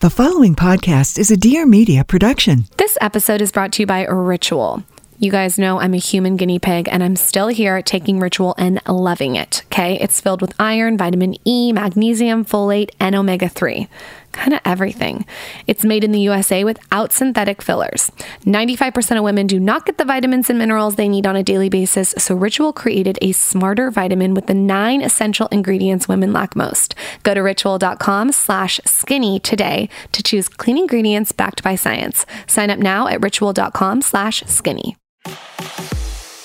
The following podcast is a Dear Media production. This episode is brought to you by Ritual. You guys know I'm a human guinea pig and I'm still here taking Ritual and loving it. Okay. It's filled with iron, vitamin E, magnesium, folate, and omega 3 kind of everything. It's made in the USA without synthetic fillers. 95% of women do not get the vitamins and minerals they need on a daily basis, so Ritual created a smarter vitamin with the nine essential ingredients women lack most. Go to ritual.com slash skinny today to choose clean ingredients backed by science. Sign up now at ritual.com slash skinny.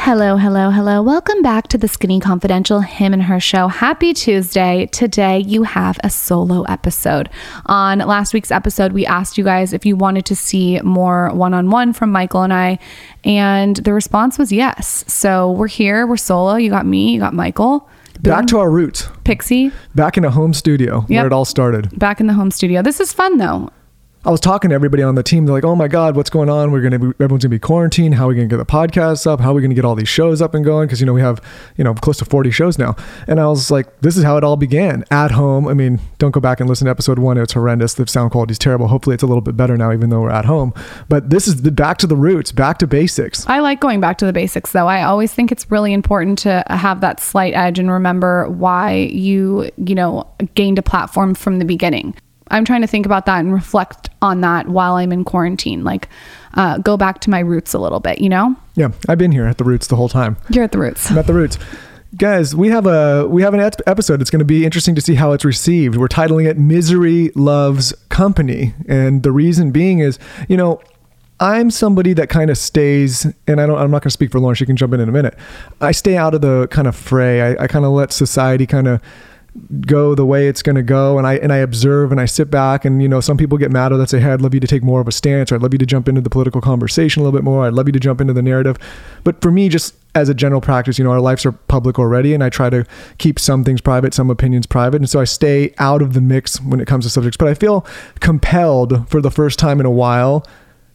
Hello, hello, hello. Welcome back to the Skinny Confidential Him and Her show. Happy Tuesday. Today you have a solo episode. On last week's episode, we asked you guys if you wanted to see more one on one from Michael and I, and the response was yes. So we're here, we're solo. You got me, you got Michael. Back to our roots. Pixie. Back in a home studio Yep. where it all started. Back in the home studio. This is fun though. I was talking to everybody on the team. They're like, "Oh my God, what's going on? We're gonna be everyone's gonna be quarantined. How are we gonna get the podcasts up? How are we gonna get all these shows up and going? Because you know we have you know close to 40 shows now." And I was like, "This is how it all began at home. I mean, don't go back and listen to episode one. It's horrendous. The sound quality is terrible. Hopefully, it's a little bit better now, even though we're at home. But this is the back to the roots, back to basics. I like going back to the basics though. I always think it's really important to have that slight edge and remember why you, you know, gained a platform from the beginning. I'm trying to think about that and reflect on that while I'm in quarantine. Like, uh, go back to my roots a little bit, you know? Yeah, I've been here at the roots the whole time. You're at the roots. I'm at the roots. Guys, we have a we have an ep- episode. It's going to be interesting to see how it's received. We're titling it "Misery Loves Company," and the reason being is, you know, I'm somebody that kind of stays, and I don't. I'm not going to speak for Lauryn. She can jump in in a minute. I stay out of the kind of fray. I, I kind of let society kind of go the way it's going to go and I and I observe and I sit back and you know some people get mad or that say hey I'd love you to take more of a stance or I'd love you to jump into the political conversation a little bit more I'd love you to jump into the narrative but for me just as a general practice you know our lives are public already and I try to keep some things private some opinions private and so I stay out of the mix when it comes to subjects but I feel compelled for the first time in a while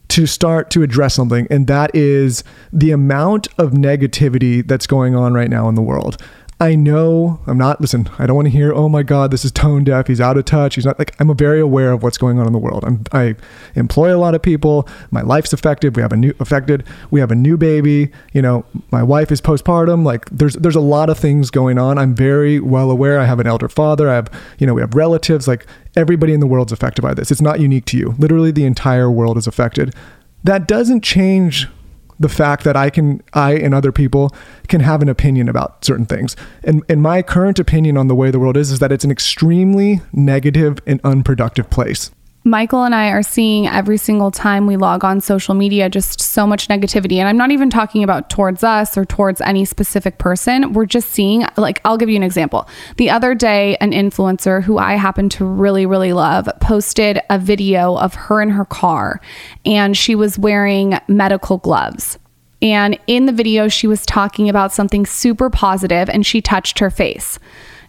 to start to address something, and that is the amount of negativity that's going on right now in the world. I know I'm not, listen, I don't want to hear, oh my God, this is tone deaf. He's out of touch. He's not like, I'm a very aware of what's going on in the world. I'm, I employ a lot of people. My life's affected. We have a new, affected. We have a new baby. You know, my wife is postpartum. Like there's, there's a lot of things going on. I'm very well aware. I have an elder father. I have, you know, we have relatives. Like everybody in the world's affected by this. It's not unique to you. Literally the entire world is affected. That doesn't change the fact that I can I and other people can have an opinion about certain things. And and my current opinion on the way the world is is that it's an extremely negative and unproductive place. Michael and I are seeing every single time we log on social media just so much negativity. And I'm not even talking about towards us or towards any specific person. We're just seeing, like, I'll give you an example. The other day, an influencer who I happen to really, really love posted a video of her in her car and she was wearing medical gloves. And in the video, she was talking about something super positive and she touched her face.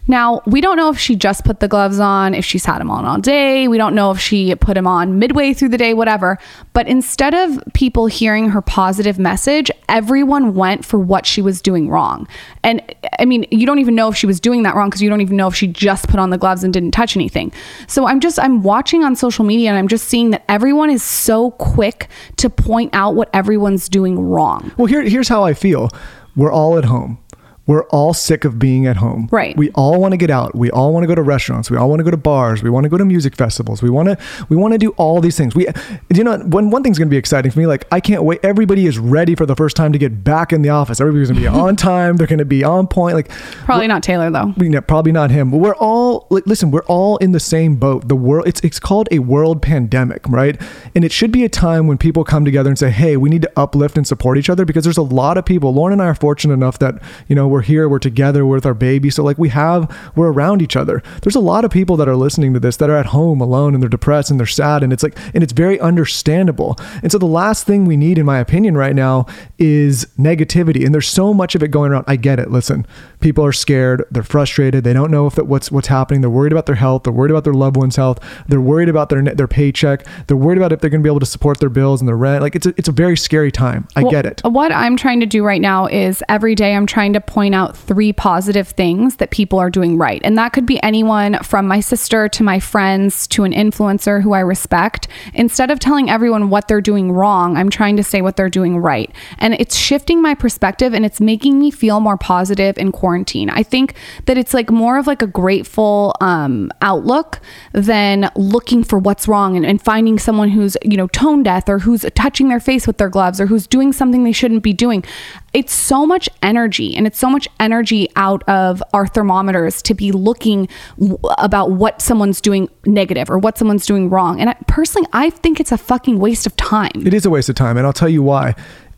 Now, we don't know if she just put the gloves on, if she's had them on all day. We don't know if she put them on midway through the day, whatever. But instead of people hearing her positive message, everyone went for what she was doing wrong. And I mean, you don't even know if she was doing that wrong because you don't even know if she just put on the gloves and didn't touch anything. So I'm just, I'm watching on social media and I'm just seeing that everyone is so quick to point out what everyone's doing wrong. Well, here here's how I feel. We're all at home. We're all sick of being at home. Right. We all want to get out. We all want to go to restaurants. We all want to go to bars. We want to go to music festivals. We want to we want to do all these things. We you know one one thing's going to be exciting for me like I can't wait everybody is ready for the first time to get back in the office. Everybody's going to be on time. They're going to be on point like Probably not Taylor, though. we know, probably not him, but we're all like, listen. We're all in the same boat. The world. It's it's called a world pandemic, right? And it should be a time when people come together and say, "Hey, we need to uplift and support each other." Because there's a lot of people. Lauryn and I are fortunate enough that you know we're here, we're together we're with our baby. So like we have, we're around each other. There's a lot of people that are listening to this that are at home alone and they're depressed and they're sad and it's like, and it's very understandable. And so the last thing we need, in my opinion, right now is negativity. And there's so much of it going around. I get it. Listen, people are scared. They're frustrated. They don't know if that what's what's happening. They're worried about their health. They're worried about their loved one's health. They're worried about their their paycheck. They're worried about if they're going to be able to support their bills and their rent. Like it's a, it's a very scary time. I Well, get it. What I'm trying to do right now is every day I'm trying to point out three positive things that people are doing right. And that could be anyone from my sister to my friends to an influencer who I respect. Instead of telling everyone what they're doing wrong, I'm trying to say what they're doing right. And it's shifting my perspective and it's making me feel more positive in quarantine. I think that it's like more of like a grateful um, outlook than looking for what's wrong and, and finding someone who's, you know, tone deaf or who's touching their face with their gloves or who's doing something they shouldn't be doing. It's so much energy and it's so much energy out of our thermometers to be looking about what someone's doing negative or what someone's doing wrong. And I, personally, I think it's a fucking waste of time. It is a waste of time, and I'll tell you why.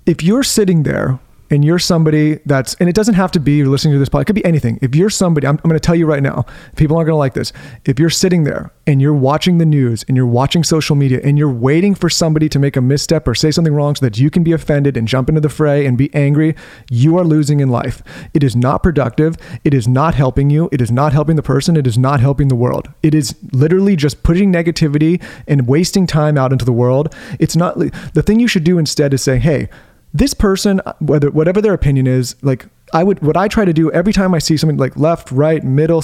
If you're sitting there and you're somebody that's, and it doesn't have to be you're listening to this podcast, it could be anything. If you're somebody, I'm, I'm going to tell you right now, people aren't going to like this. If you're sitting there and you're watching the news and you're watching social media and you're waiting for somebody to make a misstep or say something wrong so that you can be offended and jump into the fray and be angry, you are losing in life. It is not productive. It is not helping you. It is not helping the person. It is not helping the world. It is literally just putting negativity and wasting time out into the world. It's not the thing you should do instead is say, hey, this person, whether whatever their opinion is, like I would, what I try to do every time I see something like left, right, middle,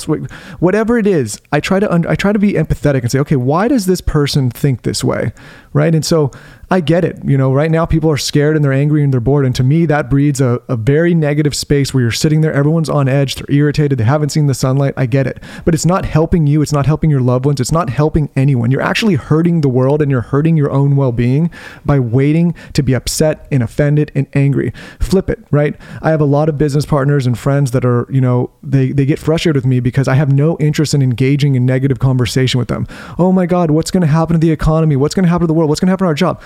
whatever it is, I try to, I try to be empathetic and say, okay, why does this person think this way, right? And so I get it. You know, right now people are scared and they're angry and they're bored, and to me that breeds a, a very negative space where you're sitting there, everyone's on edge, they're irritated, they haven't seen the sunlight. I get it, but it's not helping you. It's not helping your loved ones. It's not helping anyone. You're actually hurting the world and you're hurting your own well-being by waiting to be upset and offended and angry. Flip it, right? I have a lot of business partners and friends that are, you know, they they get frustrated with me because I have no interest in engaging in negative conversation with them. Oh my God, what's going to happen to the economy? What's going to happen to the world? What's going to happen to our job?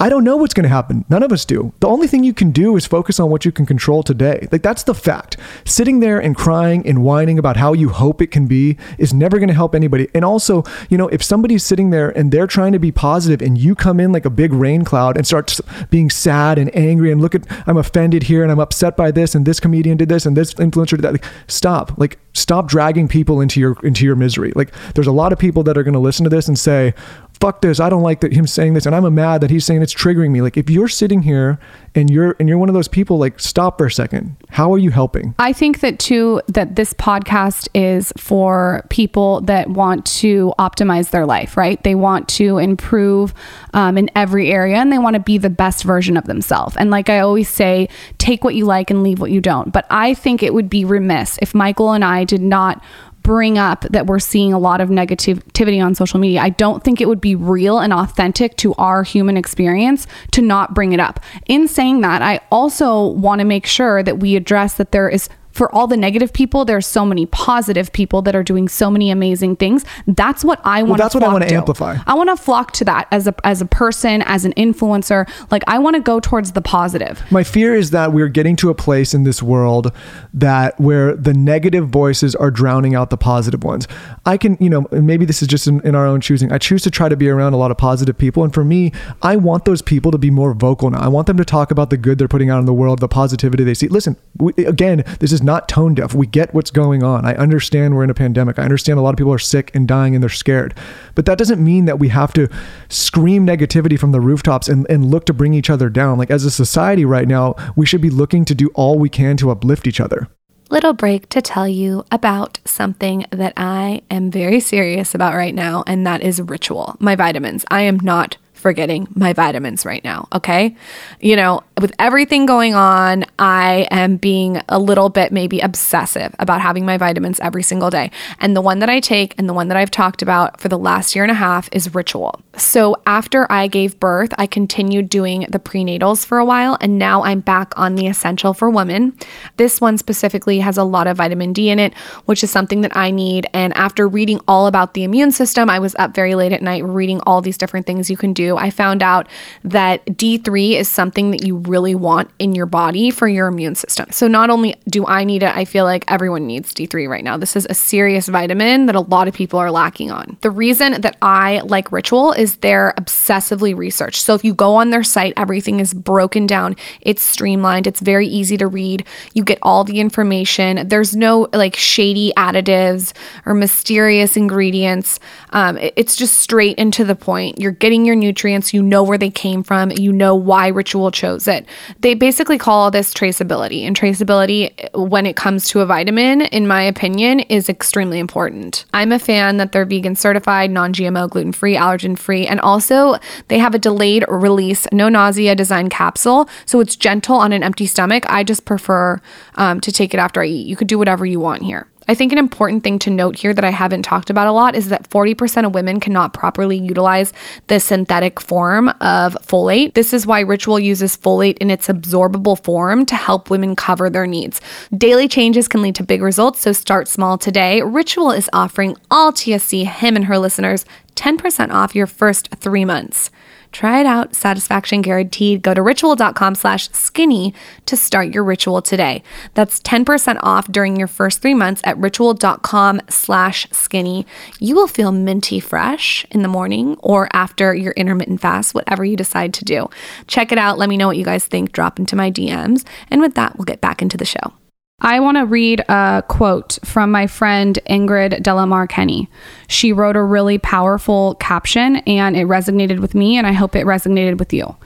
I don't know what's going to happen. None of us do. The only thing you can do is focus on what you can control today. Like that's the fact. Sitting there and crying and whining about how you hope it can be is never going to help anybody. And also, you know, if somebody's sitting there and they're trying to be positive and you come in like a big rain cloud and start being sad and angry and look at I'm offended here and I'm upset by this and this comedian did this and this influencer did that. Like, stop. Like stop dragging people into your into your misery. Like there's a lot of people that are going to listen to this and say, fuck this. I don't like that him saying this, and I'm mad that he's saying it's triggering me. Like if you're sitting here and you're and you're one of those people, like stop for a second. How are you helping? I think that too that this podcast is for people that want to optimize their life, right? They want to improve um, in every area and they want to be the best version of themselves. And like I always say, take what you like and leave what you don't. But I think it would be remiss if Michael and I did not bring up that we're seeing a lot of negativity on social media. I don't think it would be real and authentic to our human experience to not bring it up. In saying that, I also want to make sure that we address that there is for all the negative people, there's so many positive people that are doing so many amazing things. That's what I want. that's what I wanna amplify. I want to flock to that as a as a person, as an influencer. Like I want to go towards the positive. My fear is that we're getting to a place in this world that where the negative voices are drowning out the positive ones. I can, you know, maybe this is just in, in our own choosing. I choose to try to be around a lot of positive people. And for me, I want those people to be more vocal now. I want them to talk about the good they're putting out in the world, the positivity they see. Listen, we, again, this is not tone deaf. We get what's going on. I understand we're in a pandemic. I understand a lot of people are sick and dying and they're scared. But that doesn't mean that we have to scream negativity from the rooftops and, and look to bring each other down. Like as a society right now, we should be looking to do all we can to uplift each other. little break to tell you about something that I am very serious about right now, and that is ritual. My vitamins. I am not forgetting my vitamins right now, okay? You know, with everything going on, I am being a little bit maybe obsessive about having my vitamins every single day. And the one that I take and the one that I've talked about for the last year and a half is ritual. So after I gave birth, I continued doing the prenatals for a while, and now I'm back on the essential for women. This one specifically has a lot of vitamin D in it, which is something that I need. And after reading all about the immune system, I was up very late at night reading all these different things you can do I found out that D3 is something that you really want in your body for your immune system. So not only do I need it, I feel like everyone needs D3 right now. This is a serious vitamin that a lot of people are lacking on. The reason that I like Ritual is they're obsessively researched. So if you go on their site, everything is broken down, it's streamlined, it's very easy to read. You get all the information. There's no like shady additives or mysterious ingredients. Um, it's just straight into the point. You're getting your nutrients, you know where they came from, you know why Ritual chose it. They basically call this traceability, and traceability, when it comes to a vitamin, in my opinion, is extremely important. I'm a fan that they're vegan certified, non GMO, gluten free, allergen free, and also they have a delayed release, no nausea design capsule. So it's gentle on an empty stomach. I just prefer um, to take it after I eat. You could do whatever you want here. I think an important thing to note here that I haven't talked about a lot is that 40% of women cannot properly utilize the synthetic form of folate. This is why Ritual uses folate in its absorbable form to help women cover their needs. Daily changes can lead to big results, so start small today. Ritual is offering all TSC, him and her listeners, 10% off your first three months. Try it out, satisfaction guaranteed. Go to ritual.com slash skinny to start your ritual today. That's 10% off during your first three months at ritual.com slash skinny. You will feel minty fresh in the morning or after your intermittent fast, whatever you decide to do. Check it out. Let me know what you guys think. Drop into my DMs. And with that, we'll get back into the show. I want to read a quote from my friend Ingrid De La Mare-Kenny. She wrote a really powerful caption and it resonated with me, and I hope it resonated with you.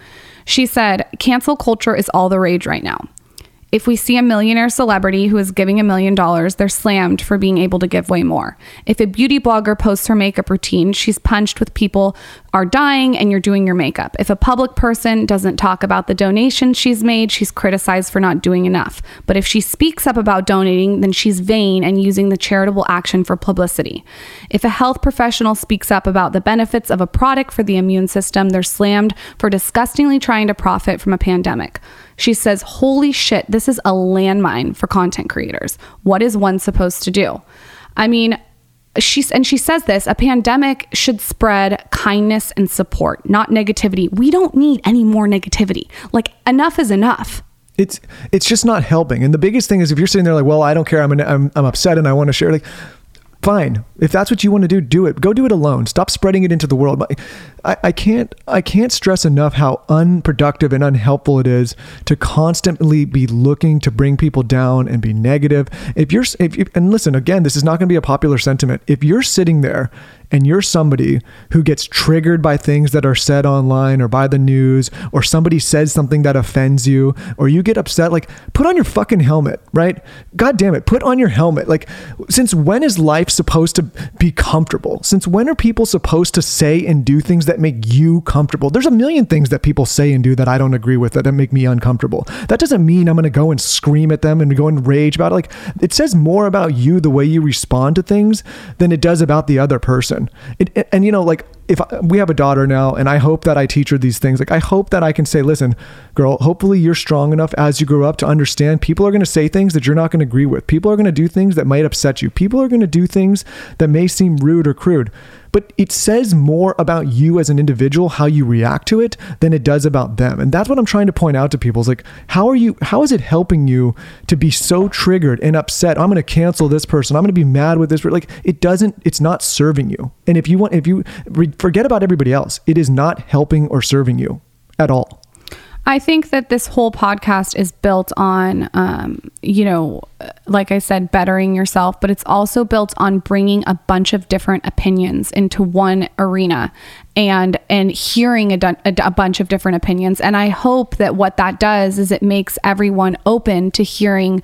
She said, Cancel culture is all the rage right now. If we see a millionaire celebrity who is giving a million dollars, they're slammed for being able to give way more. If a beauty blogger posts her makeup routine, she's punched with people are dying and you're doing your makeup. If a public person doesn't talk about the donation she's made, she's criticized for not doing enough. But if she speaks up about donating, then she's vain and using the charitable action for publicity. If a health professional speaks up about the benefits of a product for the immune system, they're slammed for disgustingly trying to profit from a pandemic. She says, Holy shit, this is a landmine for content creators. What is one supposed to do? I mean, she's and she says this a pandemic should spread kindness and support not negativity we don't need any more negativity like enough is enough it's it's just not helping. And the biggest thing is if you're sitting there like, well, I don't care, I'm an, I'm, I'm upset and I want to share. Like, fine, if that's what you want to do, do it. Go do it alone. Stop spreading it into the world. I, I can't I can't stress enough how unproductive and unhelpful it is to constantly be looking to bring people down and be negative. If you're if you, and listen again, this is not going to be a popular sentiment. If you're sitting there and you're somebody who gets triggered by things that are said online or by the news or somebody says something that offends you or you get upset like put on your fucking helmet right? God damn it put on your helmet. Like since when is life supposed to be comfortable? Since when are people supposed to say and do things that make you comfortable? There's a million things that people say and do that i don't agree with that, make me uncomfortable. That doesn't mean i'm going to go and scream at them and go and rage about it. Like it says more about you the way you respond to things than it does about the other person it, and, and you know like if I, we have a daughter now and i hope that i teach her these things. Like i hope that i can say listen girl hopefully you're strong enough as you grow up to understand people are going to say things that you're not going to agree with. People are going to do things that might upset you. People are going to do things that may seem rude or crude. But it says more about you as an individual how you react to it than it does about them. And that's what i'm trying to point out to people is like how are you how is it helping you to be so triggered and upset? I'm going to cancel this person. I'm going to be mad with this per-" like it doesn't it's not serving you. And if you want if you forget about everybody else it is not helping or serving you at all I think that this whole podcast is built on, um, you know, like I said, bettering yourself, but it's also built on bringing a bunch of different opinions into one arena and and hearing a, dun- a, a bunch of different opinions. And I hope that what that does is it makes everyone open to hearing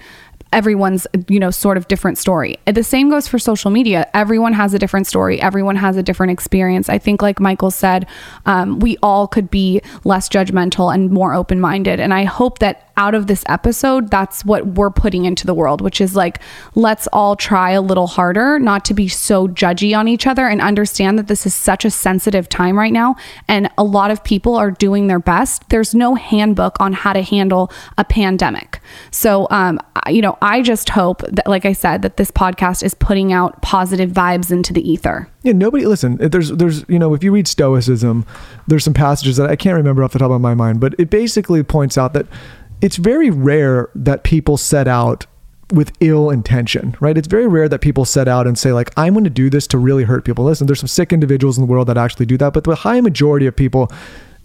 everyone's you know sort of different story. The same goes for social media. Everyone has a different story. Everyone has a different experience. I think like michael said um, we all could be less judgmental and more open-minded. And i hope that out of this episode, that's what we're putting into the world, which is like, let's all try a little harder not to be so judgy on each other and understand that this is such a sensitive time right now. And a lot of people are doing their best. There's no handbook on how to handle a pandemic. So, um, you know, I just hope that, like I said, that this podcast is putting out positive vibes into the ether. Yeah, nobody listen. There's there's you know if you read Stoicism, there's some passages that I can't remember off the top of my mind, but it basically points out that it's very rare that people set out with ill intention, right? It's very rare that people set out and say like I'm going to do this to really hurt people. Listen, there's some sick individuals in the world that actually do that, but the high majority of people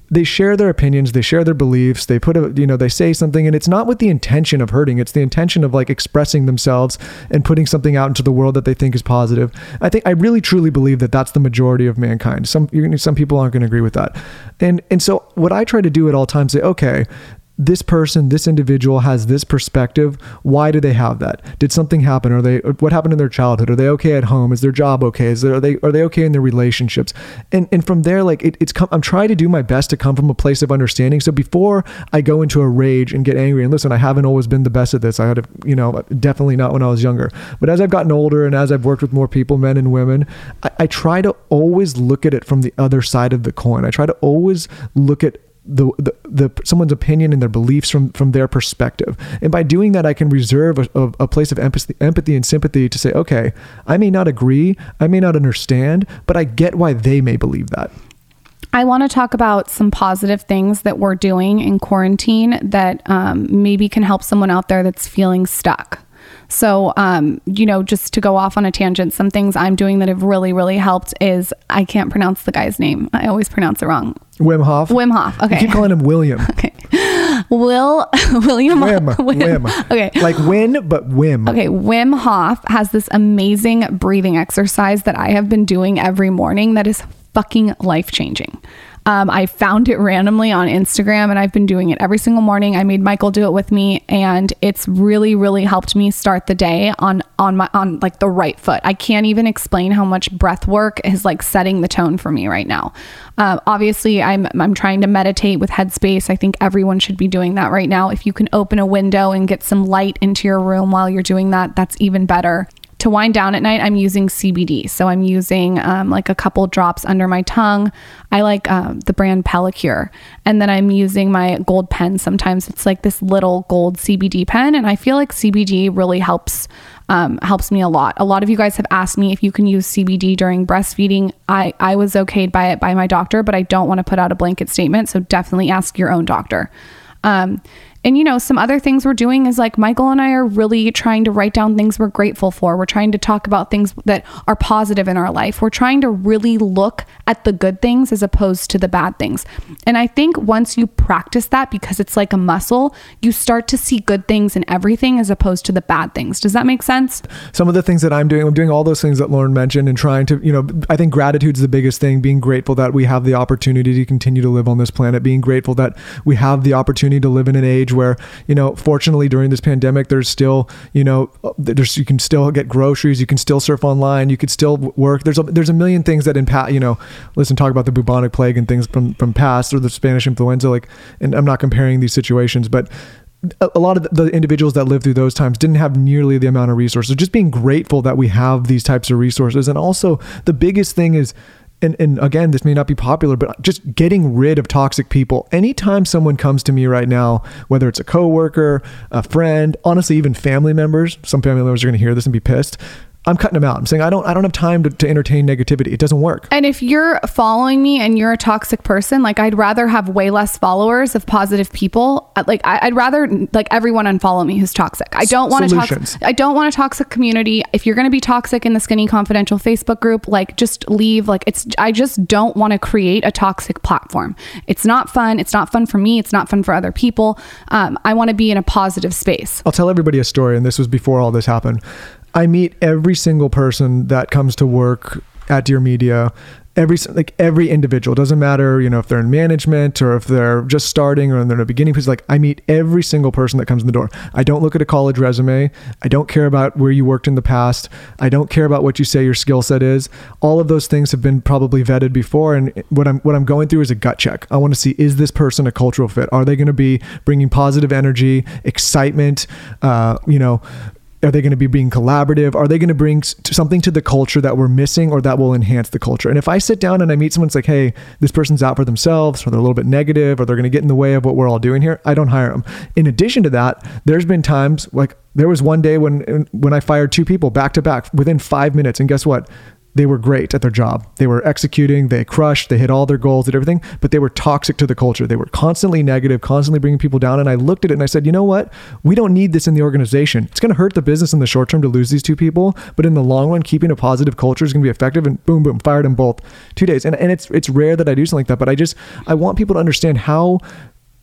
they share their opinions, they share their beliefs, they put a, you know, they say something and it's not with the intention of hurting. It's the intention of like expressing themselves and putting something out into the world that they think is positive. I think I really truly believe that that's the majority of mankind. Some some people aren't going to agree with that. And and so what I try to do at all times say, okay, this person, this individual has this perspective. Why do they have that? Did something happen? Are they what happened in their childhood? Are they okay at home? Is their job okay? Is there, are they are they okay in their relationships? And and from there, like it, it's come. I'm trying to do my best to come from a place of understanding. So before I go into a rage and get angry, and listen, I haven't always been the best at this. I had, a, you know, definitely not when I was younger. But as I've gotten older and as I've worked with more people, men and women, I, I try to always look at it from the other side of the coin. I try to always look at the, the the someone's opinion and their beliefs from from their perspective and by doing that i can reserve a, a, a place of empathy empathy and sympathy to say okay i may not agree i may not understand but i get why they may believe that I want to talk about some positive things that we're doing in quarantine that um, maybe can help someone out there that's feeling stuck. So, um, you know, just to go off on a tangent, some things I'm doing that have really, really helped is I can't pronounce the guy's name. I always pronounce it wrong. wim hof Wim Hof. You Okay. keep calling him william okay. Will William wim wim Okay. like win but wim Okay, Wim Hof has this amazing breathing exercise that I have been doing every morning that is fucking life changing. Um, I found it randomly on Instagram and I've been doing it every single morning. I made Michael do it with me and it's really, really helped me start the day on on my on like the right foot. I can't even explain how much breath work is like setting the tone for me right now. Um, obviously, I'm I'm trying to meditate with Headspace. I think everyone should be doing that right now. If you can open a window and get some light into your room while you're doing that, that's even better. To wind down at night, I'm using CBD. So I'm using um, like a couple drops under my tongue. I like um, the brand Pellicure. And then I'm using my gold pen. Sometimes it's like this little gold CBD pen. And I feel like CBD really helps um, helps me a lot. A lot of you guys have asked me if you can use CBD during breastfeeding. I, I was okayed by it by my doctor, but I don't want to put out a blanket statement. So definitely ask your own doctor. Um, and you know, some other things we're doing is like Michael and I are really trying to write down things we're grateful for. We're trying to talk about things that are positive in our life. We're trying to really look at the good things as opposed to the bad things. And I think once you practice that, because it's like a muscle, you start to see good things in everything as opposed to the bad things. Does that make sense? some of the things that I'm doing, I'm doing all those things that Lauryn mentioned and trying to, you know, I think gratitude's the biggest thing, being grateful that we have the opportunity to continue to live on this planet, being grateful that we have the opportunity to live in an age where, you know, fortunately during this pandemic, there's still, you know, there's, you can still get groceries, you can still surf online, you could still work. There's a, there's a million things that impact, you know, listen, talk about the bubonic plague and things from, from past or the Spanish influenza, like, and I'm not comparing these situations, but a a lot of the individuals that lived through those times didn't have nearly the amount of resources. Just being grateful that we have these types of resources. And also, the biggest thing is, and, and again, this may not be popular, but just getting rid of toxic people. Anytime someone comes to me right now, whether it's a coworker, a friend, honestly, even family members, some family members are going to hear this and be pissed. I'm cutting them out. I'm saying I don't I don't have time to, to entertain negativity. It doesn't work. And if you're following me and you're a toxic person, like I'd rather have way less followers of positive people. Uh, Like I- I'd rather like everyone unfollow me who's toxic. I don't want to toxic. I don't want a toxic community. If you're going to be toxic in the Skinny Confidential Facebook group, like just leave. Like it's. I just don't want to create a toxic platform. It's not fun. It's not fun for me. It's not fun for other people. Um, I want to be in a positive space. I'll tell everybody a story, and this was before all this happened. I meet every single person that comes to work at Dear Media, every like every individual. Doesn't matter you know if they're in management or if they're just starting or they're in the beginning because like i meet every single person that comes in the door. I don't look at a college resume. I don't care about where you worked in the past. I don't care about what you say your skill set is. All of those things have been probably vetted before and what i'm what i'm going through is a gut check. I want to see is this person a cultural fit? Are they going to be bringing positive energy excitement uh, you know are they going to be being collaborative? Are they going to bring something to the culture that we're missing or that will enhance the culture? And if I sit down and I meet someone, it's like, hey, this person's out for themselves, or they're a little bit negative, or they're going to get in the way of what we're all doing here, I don't hire them. In addition to that, there's been times like there was one day when when I fired two people back to back within five minutes, and guess what? They were great at their job. They were executing, they crushed, they hit all their goals, did everything, but they were toxic to the culture. They were constantly negative, constantly bringing people down. And I looked at it and I said, you know what? We don't need this in the organization. It's going to hurt the business in the short term to lose these two people, but in the long run, keeping a positive culture is going to be effective. And boom, boom, fired them both two days. And, and it's it's rare that I do something like that, but I just I want people to understand how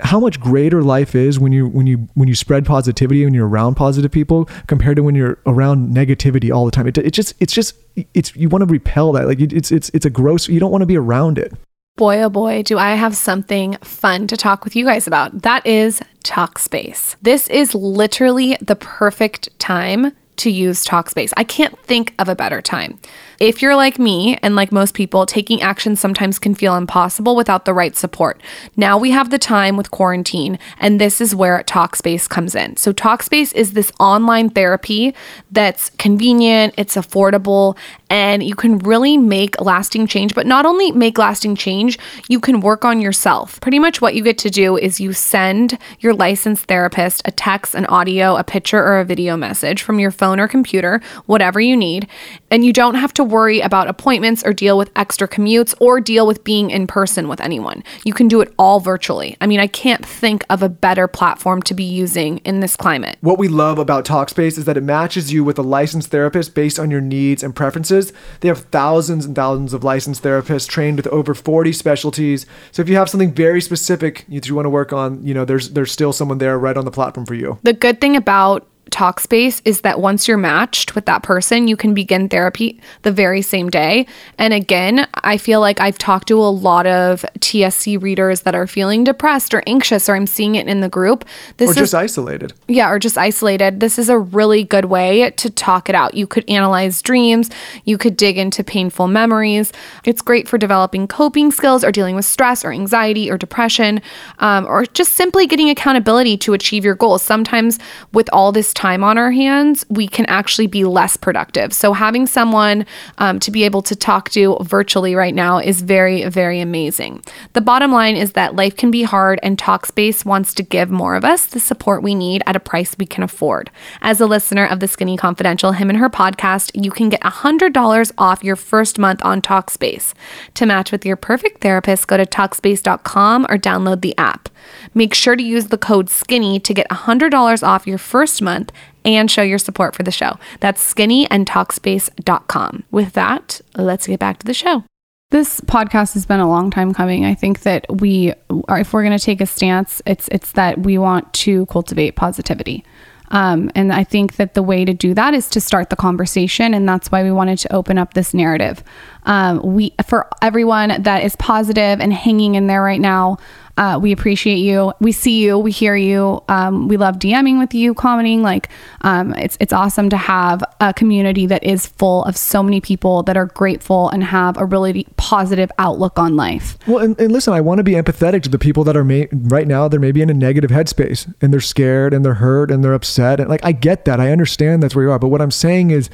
how much greater life is when you when you when you spread positivity when you're around positive people compared to when you're around negativity all the time. It, it just it's just it's you want to repel that like it's it's it's a gross. You don't want to be around it. Boy, oh boy, do I have something fun to talk with you guys about. That is Talkspace. This is literally the perfect time to use Talkspace. I can't think of a better time. If you're like me and like most people, taking action sometimes can feel impossible without the right support. Now we have the time with quarantine, and this is where Talkspace comes in. So, Talkspace is this online therapy that's convenient, it's affordable, and you can really make lasting change. But not only make lasting change, you can work on yourself. Pretty much what you get to do is you send your licensed therapist a text, an audio, a picture, or a video message from your phone or computer, whatever you need. And you don't have to worry about appointments or deal with extra commutes or deal with being in person with anyone. You can do it all virtually. I mean, I can't think of a better platform to be using in this climate. What we love about Talkspace is that it matches you with a licensed therapist based on your needs and preferences. They have thousands and thousands of licensed therapists trained with over 40 specialties. So if you have something very specific that you want to work on, you know, there's there's still someone there right on the platform for you. The good thing about Talkspace is that once you're matched with that person, you can begin therapy the very same day. And again, I feel like I've talked to a lot of TSC readers that are feeling depressed or anxious, or I'm seeing it in the group. This Or is just isolated. yeah, or just isolated. This is a really good way to talk it out. You could analyze dreams, you could dig into painful memories. It's great for developing coping skills or dealing with stress or anxiety or depression, um, or just simply getting accountability to achieve your goals. Sometimes, with all this time on our hands, we can actually be less productive. So, having someone um, to be able to talk to virtually right now is very, very amazing. The bottom line is that life can be hard, and Talkspace wants to give more of us the support we need at a price we can afford. As a listener of the Skinny Confidential, him and her podcast, you can get $100 off your first month on Talkspace. To match with your perfect therapist, go to Talkspace.com or download the app. Make sure to use the code SKINNY to get $100 off your first month and show your support for the show. That's skinny and talkspace.com. With that, let's get back to the show. This podcast has been a long time coming. I think that we are, if we're going to take a stance, it's it's that we want to cultivate positivity. Um, and I think that the way to do that is to start the conversation, and that's why we wanted to open up this narrative. Um, we for everyone that is positive and hanging in there right now. Uh, we appreciate you. We see you. We hear you. Um, we love DMing with you, commenting. Like, um, it's it's awesome to have a community that is full of so many people that are grateful and have a really positive outlook on life. Well, and, and listen, I want to be empathetic to the people that are may, right now. They're maybe in a negative headspace and they're scared and they're hurt and they're upset. And like, I get that. I understand that's where you are. But what I'm saying is,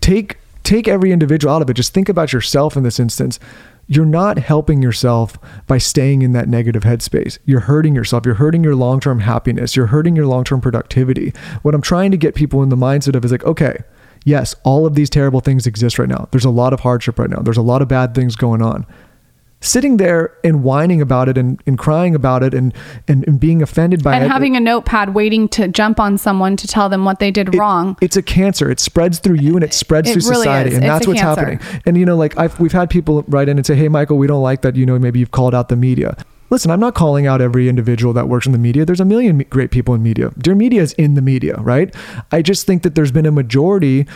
take take every individual out of it. Just think about yourself in this instance. You're not helping yourself by staying in that negative headspace. You're hurting yourself. You're hurting your long term happiness. You're hurting your long term productivity. What I'm trying to get people in the mindset of is like, okay, yes, all of these terrible things exist right now. There's a lot of hardship right now. There's a lot of bad things going on sitting there and whining about it and, and crying about it and, and, and being offended by and it. And having a notepad waiting to jump on someone to tell them what they did it- wrong. It's a cancer. It spreads through you and it spreads It through really society, is. and It's that's what's cancer. happening. And you know, like I've we've had people write in and say, "Hey, Michael, we don't like that. You know, maybe you've called out the media." Listen, I'm not calling out every individual that works in the media. There's a million great people in media. Dear Media is in the media, right? I just think that there's been a majority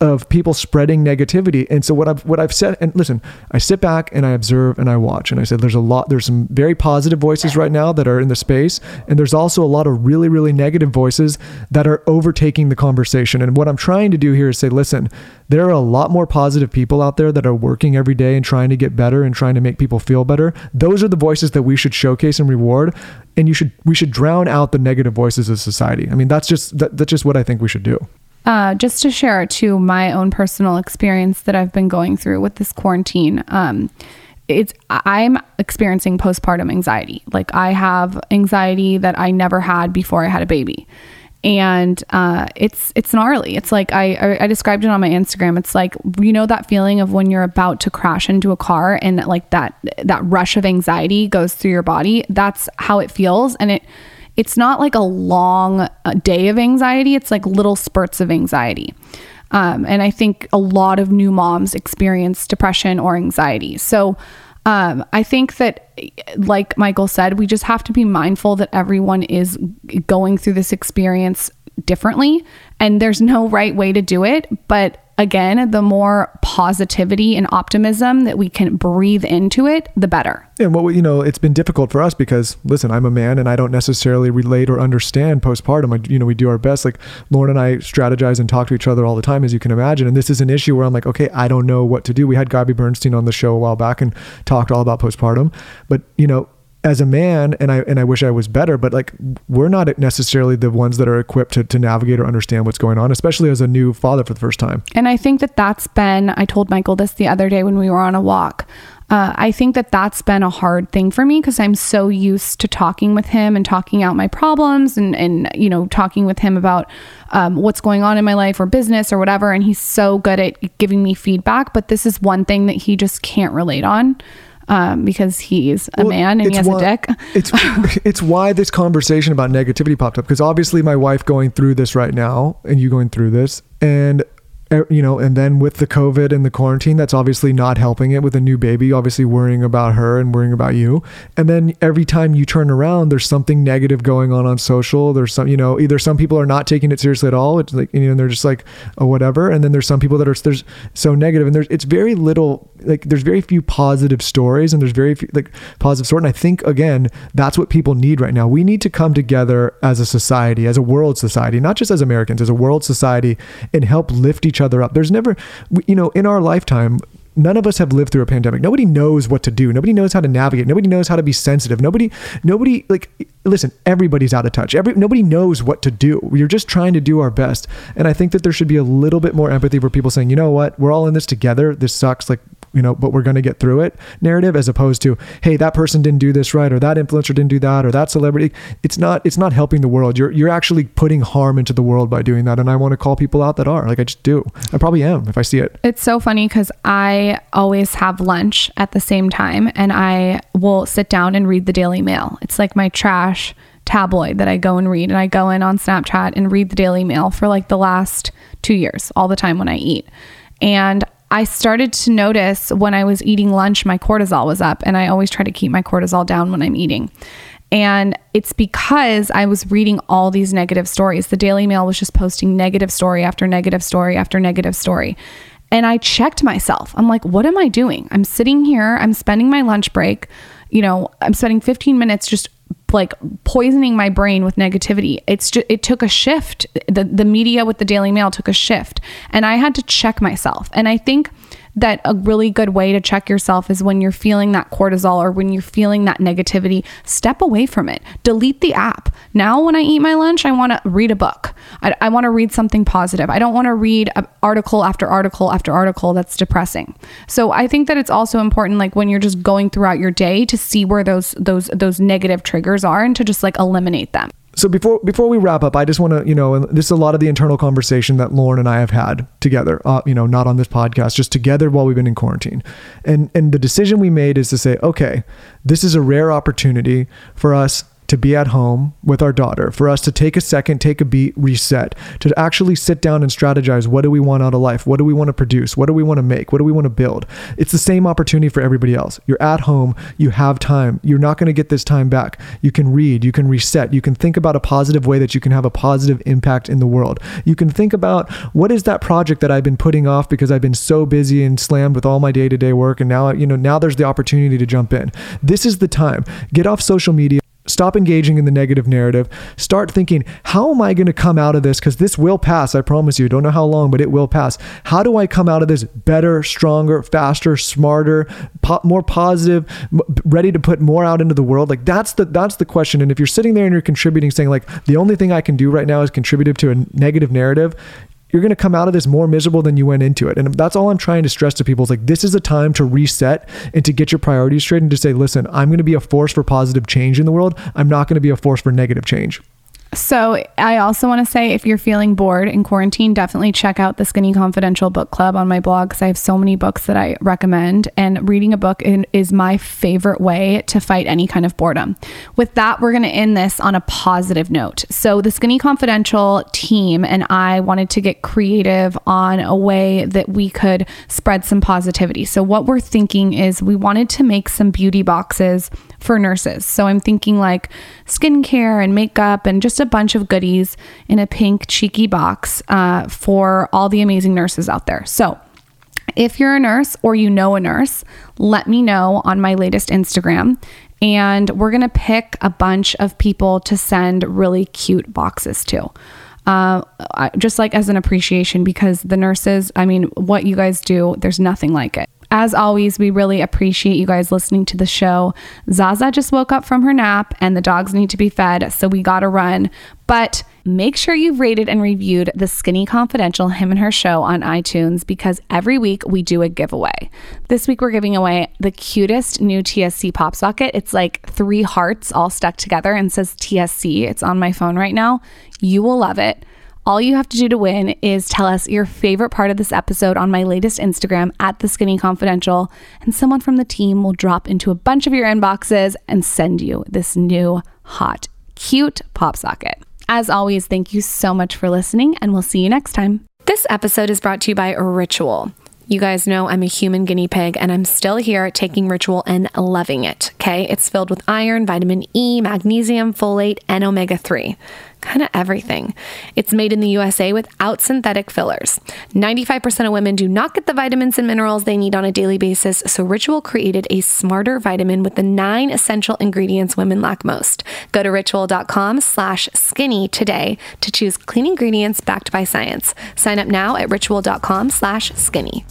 of people spreading negativity. And so what I've what I've said and listen, I sit back and I observe and I watch and I said there's a lot there's some very positive voices right now that are in the space and there's also a lot of really really negative voices that are overtaking the conversation. And what I'm trying to do here is say listen, there are a lot more positive people out there that are working every day and trying to get better and trying to make people feel better. Those are the voices that we should showcase and reward and you should we should drown out the negative voices of society. I mean that's just that, that's just what I think we should do. Uh, just to share to my own personal experience that I've been going through with this quarantine. Um, it's I'm experiencing postpartum anxiety. Like I have anxiety that I never had before I had a baby, and uh, it's it's gnarly. It's like I, I I described it on my Instagram. It's like you know that feeling of when you're about to crash into a car and like that that rush of anxiety goes through your body. That's how it feels, and it it's not like a long uh, day of anxiety, it's like little spurts of anxiety. Um, and I think a lot of new moms experience depression or anxiety. So um, I think that, like Michael said, we just have to be mindful that everyone is going through this experience differently and there's no right way to do it. But again, the more positivity and optimism that we can breathe into it, the better. And what we, you know, it's been difficult for us because listen, I'm a man and I don't necessarily relate or understand postpartum. I, you know, we do our best. Like Lauryn and I strategize and talk to each other all the time, as you can imagine. And this is an issue where I'm like, okay, I don't know what to do. We had Gabby Bernstein on the show a while back and talked all about postpartum, but you know, as a man and I and I wish I was better, but like we're not necessarily the ones that are equipped to, to navigate or understand what's going on, especially as a new father for the first time. And I think that that's been I told Michael this the other day when we were on a walk. Uh, I think that that's been a hard thing for me because I'm so used to talking with him and talking out my problems and and you know talking with him about um, what's going on in my life or business or whatever. And he's so good at giving me feedback, but this is one thing that he just can't relate on um, because he's a Well, man and he has why- a dick. It's it's why this conversation about negativity popped up because obviously my wife going through this right now and you going through this and Er, you know and then with the covid and the quarantine that's obviously not helping it with a new baby obviously worrying about her and worrying about you. And then every time you turn around there's something negative going on on social. There's some you know either some people are not taking it seriously at all it's like you know they're just like oh whatever. And then there's some people that are there's so negative. negative and there's it's very little like there's very few positive stories and there's very few like positive sort. And i think again that's what people need right now. We need to come together as a society as a world society not just as americans as a world society and help lift each other up. There's never you know in our lifetime none of us have lived through a pandemic. Nobody knows what to do. Nobody knows how to navigate. Nobody knows how to be sensitive. Nobody nobody like listen everybody's out of touch. Every nobody knows what to do. We're just trying to do our best. And i think that there should be a little bit more empathy for people saying you know what? We're all in this together. This sucks. Like you know, but we're going to get through it narrative as opposed to, hey, that person didn't do this right or that influencer didn't do that or that celebrity. It's not it's not helping the world. You're you're actually putting harm into the world by doing that and I want to call people out that are. Like I just do. I probably am if I see it. It's so funny because I always have lunch at the same time and I will sit down and read the Daily Mail. It's like my trash tabloid that I go and read. And I go in on Snapchat and read the Daily Mail for like the last two years, all the time when I eat. And I started to notice when I was eating lunch, my cortisol was up. And I always try to keep my cortisol down when I'm eating. And it's because I was reading all these negative stories. The Daily Mail was just posting negative story after negative story after negative story. And I checked myself. I'm like, what am I doing? I'm sitting here, I'm spending my lunch break, you know, I'm spending 15 minutes just like poisoning my brain with negativity. It's just, it took a shift. The the media with the Daily Mail took a shift and I had to check myself. And I think that a really good way to check yourself is when you're feeling that cortisol or when you're feeling that negativity, step away from it. Delete the app. Now, when I eat my lunch, I want to read a book. I, I want to read something positive. I don't want to read article after article after article that's depressing. So I think that it's also important, like when you're just going throughout your day, to see where those those those negative triggers are and to just like eliminate them. So before before we wrap up, I just want to you know, and this is a lot of the internal conversation that Lauryn and I have had together. Uh, you know, not on this podcast, just together while we've been in quarantine. And and the decision we made is to say, okay, this is a rare opportunity for us to be at home with our daughter, for us to take a second, take a beat, reset, to actually sit down and strategize what do we want out of life? What do we want to produce? What do we want to make? What do we want to build? It's the same opportunity for everybody else. You're at home, you have time. You're not going to get this time back. You can read, you can reset, you can think about a positive way that you can have a positive impact in the world. You can think about what is that project that I've been putting off because I've been so busy and slammed with all my day-to-day work and now you know now there's the opportunity to jump in. This is the time. Get off social media Stop engaging in the negative narrative. Start thinking, how am I going to come out of this? Because this will pass. I promise you. Don't know how long, but it will pass. How do I come out of this better, stronger, faster, smarter, po- more positive, m- ready to put more out into the world? Like that's the that's the question. And if you're sitting there and you're contributing, saying like the only thing I can do right now is contribute to a negative narrative, you're going to come out of this more miserable than you went into it. And that's all I'm trying to stress to people is like, this is a time to reset and to get your priorities straight and to say, listen, I'm going to be a force for positive change in the world. I'm not going to be a force for negative change. So, I also want to say if you're feeling bored in quarantine, definitely check out the Skinny Confidential book club on my blog because I have so many books that I recommend. And reading a book is my favorite way to fight any kind of boredom. With that, we're going to end this on a positive note. So, the Skinny Confidential team and I wanted to get creative on a way that we could spread some positivity. So, what we're thinking is we wanted to make some beauty boxes for nurses. So I'm thinking like skincare and makeup and just a bunch of goodies in a pink cheeky box uh, for all the amazing nurses out there. So if you're a nurse or you know a nurse, let me know on my latest Instagram. And we're going to pick a bunch of people to send really cute boxes to. Uh, just like as an appreciation, because the nurses, I mean, what you guys do, there's nothing like it. As always, we really appreciate you guys listening to the show. Zaza just woke up from her nap and the dogs need to be fed, so we gotta run. But make sure you've rated and reviewed the Skinny Confidential Him and Her Show on iTunes because every week we do a giveaway. This week we're giving away the cutest new TSC pop socket. It's like three hearts all stuck together and says TSC. It's on my phone right now. You will love it. All you have to do to win is tell us your favorite part of this episode on my latest Instagram at the Skinny Confidential, and someone from the team will drop into a bunch of your inboxes and send you this new, hot, cute pop socket. As always, thank you so much for listening, and we'll see you next time. This episode is brought to you by Ritual. You guys know I'm a human guinea pig and I'm still here taking Ritual and loving it. Okay. It's filled with iron, vitamin E, magnesium, folate, and omega 3 kind of everything. It's made in the USA without synthetic fillers. 95% of women do not get the vitamins and minerals they need on a daily basis, so Ritual created a smarter vitamin with the nine essential ingredients women lack most. Go to ritual.com slash skinny today to choose clean ingredients backed by science. Sign up now at ritual.com slash skinny.